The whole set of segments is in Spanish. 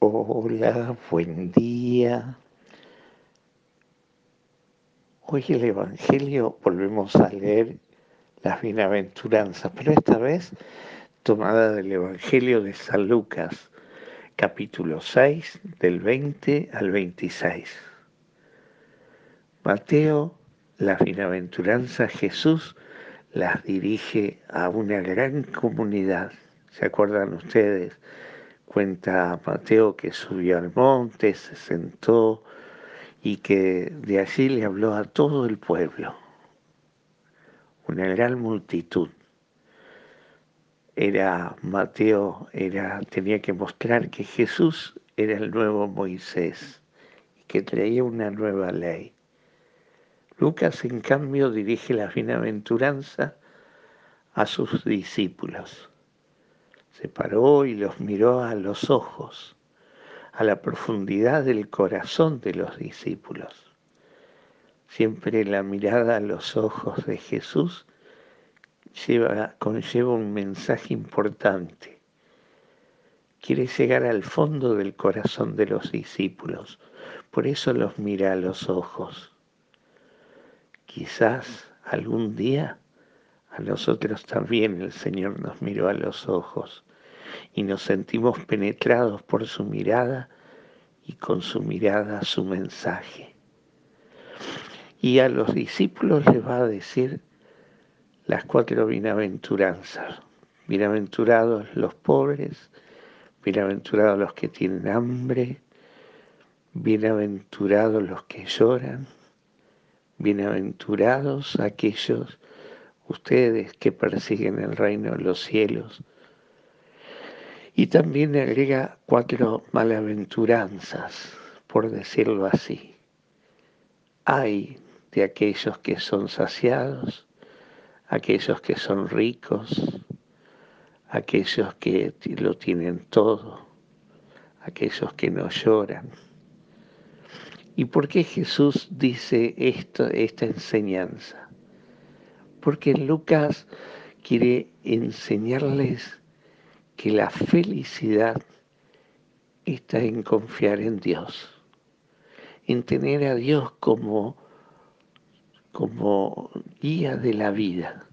Hola, buen día. Hoy el Evangelio volvemos a leer las bienaventuranzas, pero esta vez tomada del Evangelio de San Lucas, capítulo 6, del 20 al 26. Mateo, las bienaventuranzas Jesús las dirige a una gran comunidad. ¿Se acuerdan ustedes? Cuenta Mateo que subió al monte, se sentó y que de allí le habló a todo el pueblo, una gran multitud. Era Mateo, era, tenía que mostrar que Jesús era el nuevo Moisés y que traía una nueva ley. Lucas, en cambio, dirige la bienaventuranza a sus discípulos se paró y los miró a los ojos, a la profundidad del corazón de los discípulos. Siempre la mirada a los ojos de Jesús lleva, conlleva un mensaje importante. Quiere llegar al fondo del corazón de los discípulos, por eso los mira a los ojos. Quizás algún día a nosotros también el Señor nos miró a los ojos y nos sentimos penetrados por su mirada y con su mirada su mensaje. Y a los discípulos les va a decir las cuatro bienaventuranzas. Bienaventurados los pobres, bienaventurados los que tienen hambre, bienaventurados los que lloran, bienaventurados aquellos ustedes que persiguen el reino de los cielos, y también agrega cuatro malaventuranzas, por decirlo así. Hay de aquellos que son saciados, aquellos que son ricos, aquellos que lo tienen todo, aquellos que no lloran. ¿Y por qué Jesús dice esto, esta enseñanza? Porque Lucas quiere enseñarles que la felicidad está en confiar en Dios, en tener a Dios como, como guía de la vida,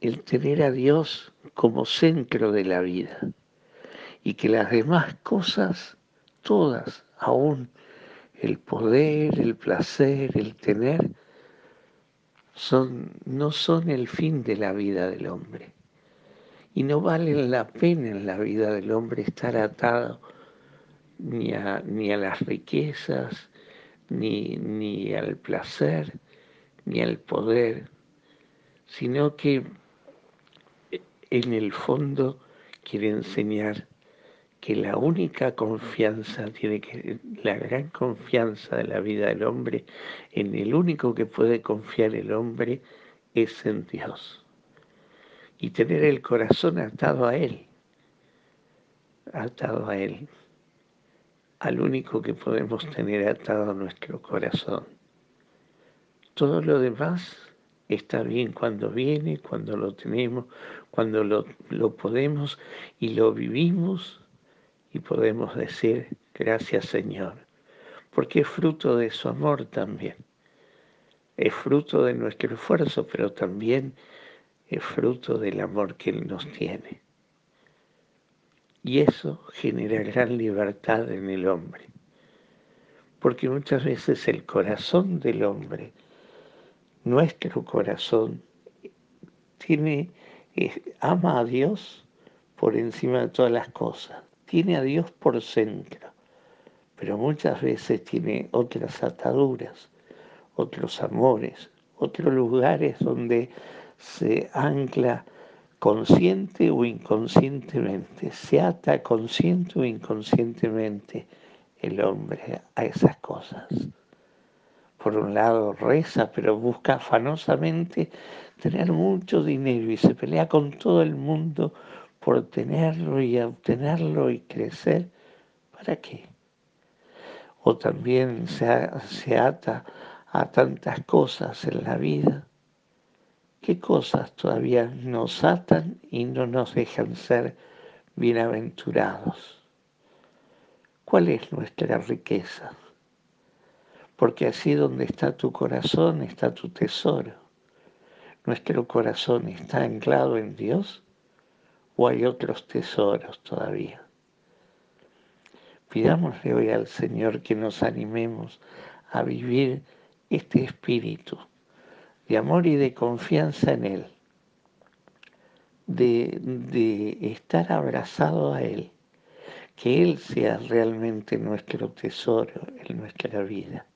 el tener a Dios como centro de la vida y que las demás cosas, todas, aún el poder, el placer, el tener, son, no son el fin de la vida del hombre. Y no vale la pena en la vida del hombre estar atado ni a, ni a las riquezas, ni, ni al placer, ni al poder, sino que en el fondo quiere enseñar que la única confianza tiene que, la gran confianza de la vida del hombre, en el único que puede confiar el hombre es en Dios y tener el corazón atado a Él, atado a Él, al único que podemos tener atado a nuestro corazón. Todo lo demás está bien cuando viene, cuando lo tenemos, cuando lo, lo podemos y lo vivimos y podemos decir gracias Señor, porque es fruto de su amor también. Es fruto de nuestro esfuerzo, pero también es fruto del amor que Él nos tiene. Y eso genera gran libertad en el hombre, porque muchas veces el corazón del hombre, nuestro corazón, tiene, ama a Dios por encima de todas las cosas, tiene a Dios por centro, pero muchas veces tiene otras ataduras, otros amores, otros lugares donde se ancla consciente o inconscientemente, se ata consciente o inconscientemente el hombre a esas cosas. Por un lado reza, pero busca afanosamente tener mucho dinero y se pelea con todo el mundo por tenerlo y obtenerlo y crecer. ¿Para qué? O también se, se ata a tantas cosas en la vida ¿Qué cosas todavía nos atan y no nos dejan ser bienaventurados? ¿Cuál es nuestra riqueza? Porque así donde está tu corazón está tu tesoro. ¿Nuestro corazón está anclado en Dios o hay otros tesoros todavía? Pidámosle hoy al Señor que nos animemos a vivir este espíritu de amor y de confianza en Él, de, de estar abrazado a Él, que Él sea realmente nuestro tesoro en nuestra vida,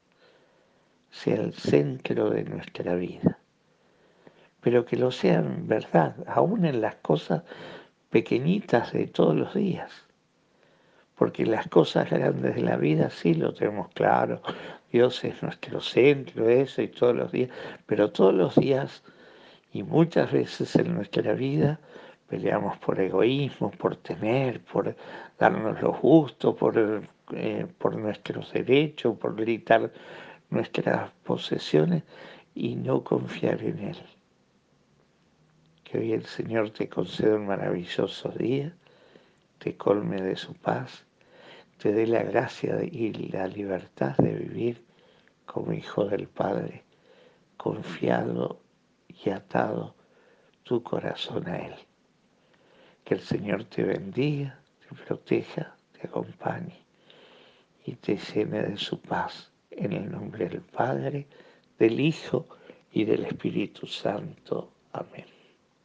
sea el centro de nuestra vida, pero que lo sea en verdad, aún en las cosas pequeñitas de todos los días. Porque las cosas grandes de la vida sí lo tenemos claro, Dios es nuestro centro, eso y todos los días, pero todos los días y muchas veces en nuestra vida peleamos por egoísmo, por tener, por darnos los gustos, por, eh, por nuestros derechos, por gritar nuestras posesiones y no confiar en Él. Que hoy el Señor te conceda un maravilloso día, te colme de su paz te dé la gracia y la libertad de vivir como hijo del Padre, confiado y atado tu corazón a Él. Que el Señor te bendiga, te proteja, te acompañe y te llene de su paz. En el nombre del Padre, del Hijo y del Espíritu Santo. Amén.